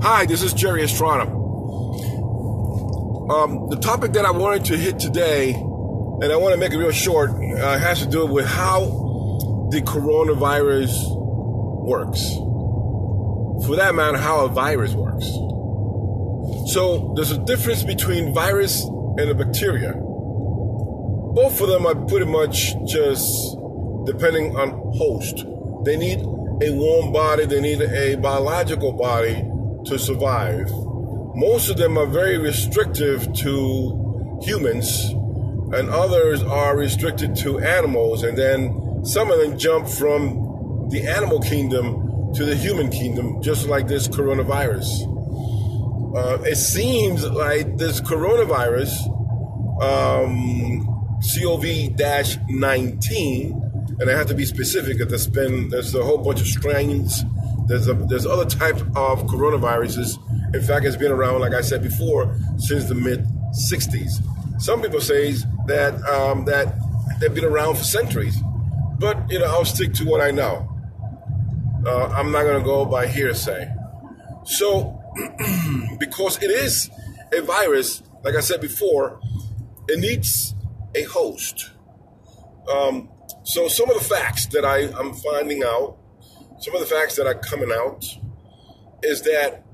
Hi, this is Jerry Estrada. Um, the topic that I wanted to hit today, and I want to make it real short, uh, has to do with how the coronavirus works. For that matter, how a virus works. So there's a difference between virus and a bacteria. Both of them are pretty much just depending on host. They need a warm body, they need a biological body to survive. Most of them are very restrictive to humans, and others are restricted to animals, and then some of them jump from the animal kingdom to the human kingdom, just like this coronavirus. Uh, it seems like this coronavirus, um, COV 19, and I have to be specific because there's been there's a whole bunch of strains. There's a, there's other types of coronaviruses. In fact, it's been around, like I said before, since the mid 60s. Some people say that um, that they've been around for centuries, but you know I'll stick to what I know. Uh, I'm not going to go by hearsay. So, because it is a virus, like I said before, it needs a host. Um, so, some of the facts that I, I'm finding out, some of the facts that are coming out, is that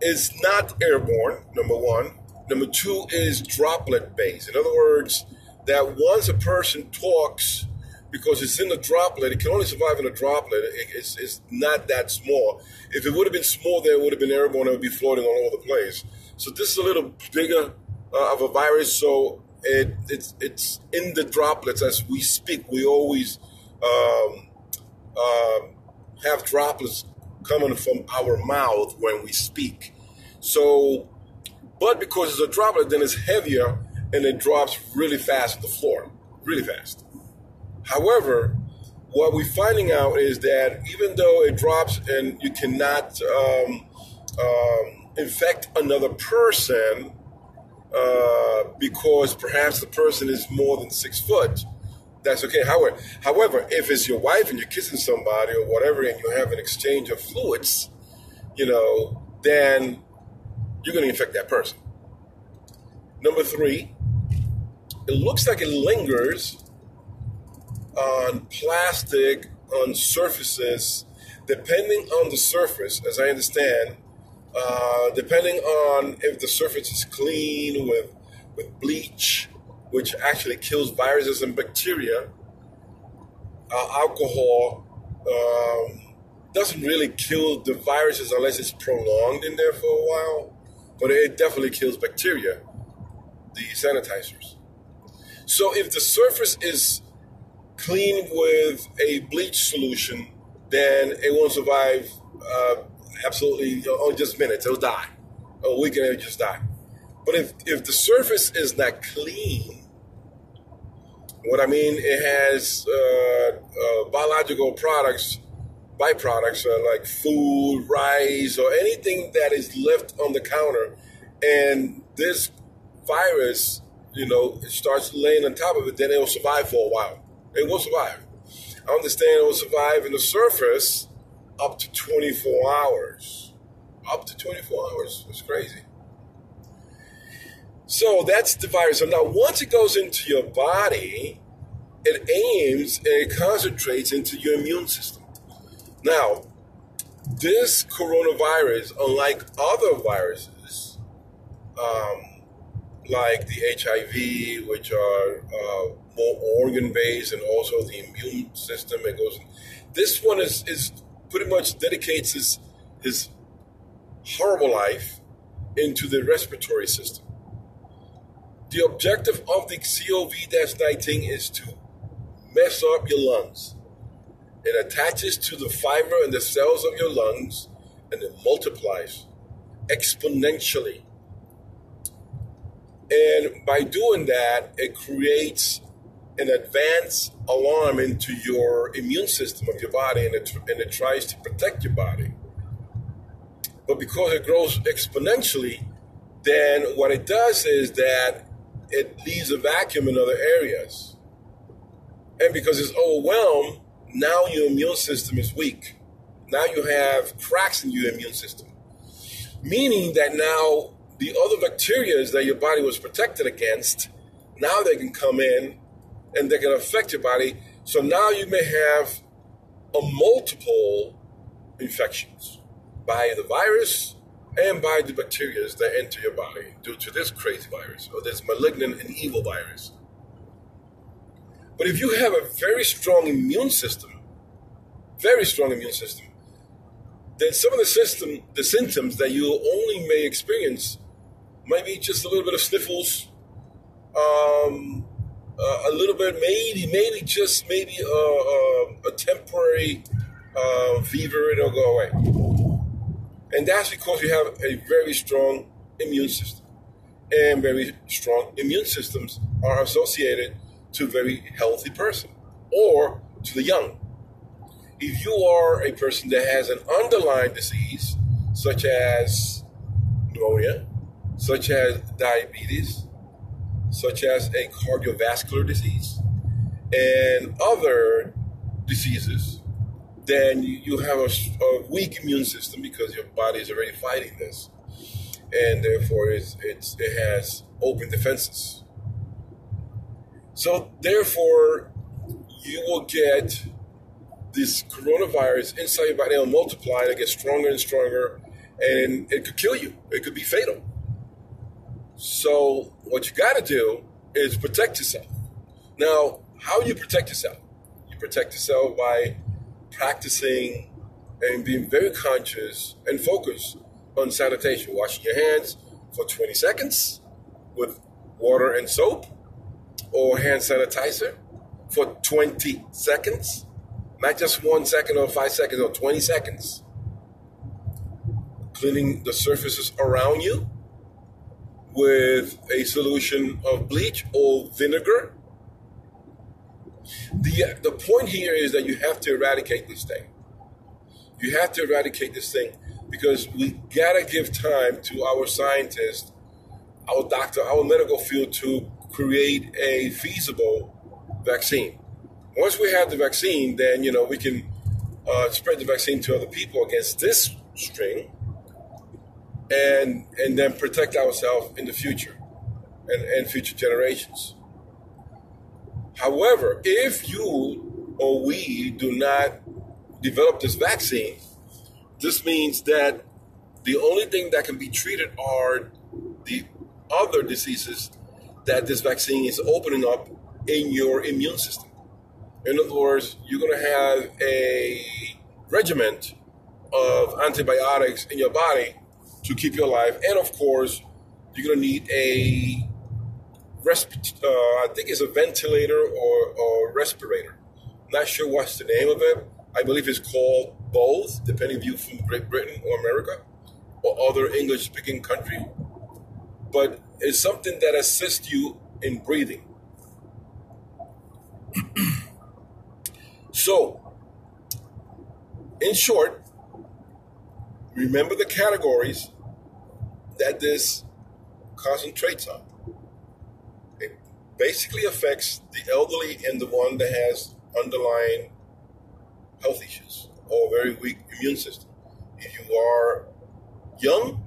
it's not airborne, number one. Number two is droplet based. In other words, that once a person talks, because it's in the droplet, it can only survive in a droplet. It's, it's not that small. If it would have been small, there would have been airborne. It would be floating all over the place. So this is a little bigger uh, of a virus. So it, it's it's in the droplets as we speak. We always um, um, have droplets coming from our mouth when we speak. So, but because it's a droplet, then it's heavier and it drops really fast to the floor, really fast. However, what we're finding out is that even though it drops and you cannot um, um, infect another person uh, because perhaps the person is more than six foot, that's okay. However, however, if it's your wife and you're kissing somebody or whatever, and you have an exchange of fluids, you know, then you're going to infect that person. Number three, it looks like it lingers on plastic, on surfaces, depending on the surface, as I understand, uh, depending on if the surface is clean with, with bleach, which actually kills viruses and bacteria, uh, alcohol um, doesn't really kill the viruses unless it's prolonged in there for a while, but it definitely kills bacteria, the sanitizers. So if the surface is clean with a bleach solution, then it won't survive uh, absolutely oh, just minutes. It'll die. A week and it'll just die. But if, if the surface is not clean, what I mean, it has uh, uh, biological products, byproducts uh, like food, rice, or anything that is left on the counter, and this virus, you know, it starts laying on top of it, then it will survive for a while. It will survive. I understand it will survive in the surface up to 24 hours. Up to 24 hours. It's crazy. So that's the virus. So now, once it goes into your body, it aims and it concentrates into your immune system. Now, this coronavirus, unlike other viruses, um, like the HIV, which are uh, more organ based, and also the immune system, it goes. This one is is pretty much dedicates his his horrible life into the respiratory system. The objective of the COV-19 is to mess up your lungs. It attaches to the fiber and the cells of your lungs and it multiplies exponentially. And by doing that, it creates an advanced alarm into your immune system of your body and it, and it tries to protect your body. But because it grows exponentially, then what it does is that it leaves a vacuum in other areas. And because it's overwhelmed, now your immune system is weak. Now you have cracks in your immune system, meaning that now the other bacteria that your body was protected against, now they can come in and they can affect your body. So now you may have a multiple infections by the virus and by the bacteria that enter your body due to this crazy virus or this malignant and evil virus. But if you have a very strong immune system, very strong immune system, then some of the system, the symptoms that you only may experience might be just a little bit of sniffles, um, uh, a little bit, maybe, maybe just maybe a, a, a temporary uh, fever, it'll go away. And that's because you have a very strong immune system. And very strong immune systems are associated to a very healthy person or to the young. If you are a person that has an underlying disease, such as pneumonia, such as diabetes, such as a cardiovascular disease, and other diseases, then you have a, a, weak immune system because your body is already fighting this, and therefore it's, it's, it has open defenses. So therefore, you will get this coronavirus inside your body will multiply and it gets stronger and stronger, and it could kill you. It could be fatal. So what you got to do is protect yourself. Now, how do you protect yourself? You protect yourself by practicing and being very conscious and focused on sanitation, washing your hands for 20 seconds with water and soap or hand sanitizer for 20 seconds not just one second or five seconds or 20 seconds. Cleaning the surfaces around you with a solution of bleach or vinegar. The, the point here is that you have to eradicate this thing. You have to eradicate this thing because we gotta give time to our scientists, our doctor, our medical field to create a feasible vaccine. Once we have the vaccine, then you know we can uh, spread the vaccine to other people against this strain, and and then protect ourselves in the future, and, and future generations. However, if you or we do not develop this vaccine, this means that the only thing that can be treated are the other diseases that this vaccine is opening up in your immune system. In other words, you're going to have a regiment of antibiotics in your body to keep you alive. And of course, you're going to need a resp- uh, I think it's a ventilator or, or respirator. Not sure what's the name of it. I believe it's called both, depending if you're from Great Britain or America or other English speaking country. But it's something that assists you in breathing. So, in short, remember the categories that this concentrates on. Basically affects the elderly and the one that has underlying health issues or very weak immune system. If you are young,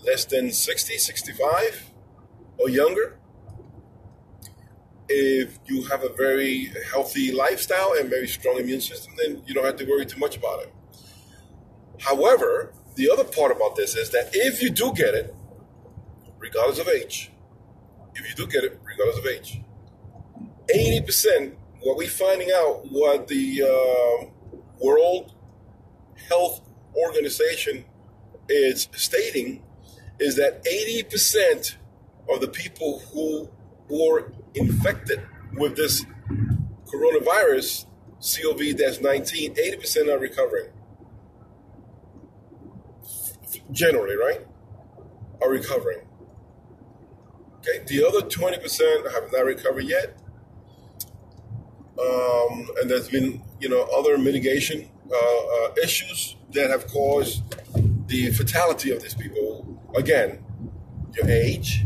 less than 60, 65, or younger, if you have a very healthy lifestyle and very strong immune system, then you don't have to worry too much about it. However, the other part about this is that if you do get it, regardless of age, if you do get it, regardless of age, 80%, what we're finding out, what the uh, World Health Organization is stating, is that 80% of the people who were infected with this coronavirus, COV 19, 80% are recovering. Generally, right? Are recovering. Okay, the other 20% have not recovered yet. Um, and there's been, you know, other mitigation uh, uh, issues that have caused the fatality of these people. Again, your age,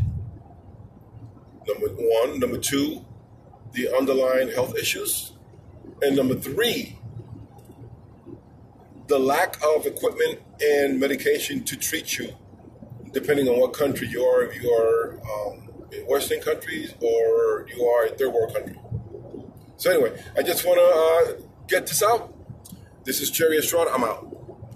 Number one. Number two, the underlying health issues. And number three, the lack of equipment and medication to treat you, depending on what country you are, if you are um, in Western countries or you are a third world country. So anyway, I just want to uh, get this out. This is Jerry Estrada. I'm out.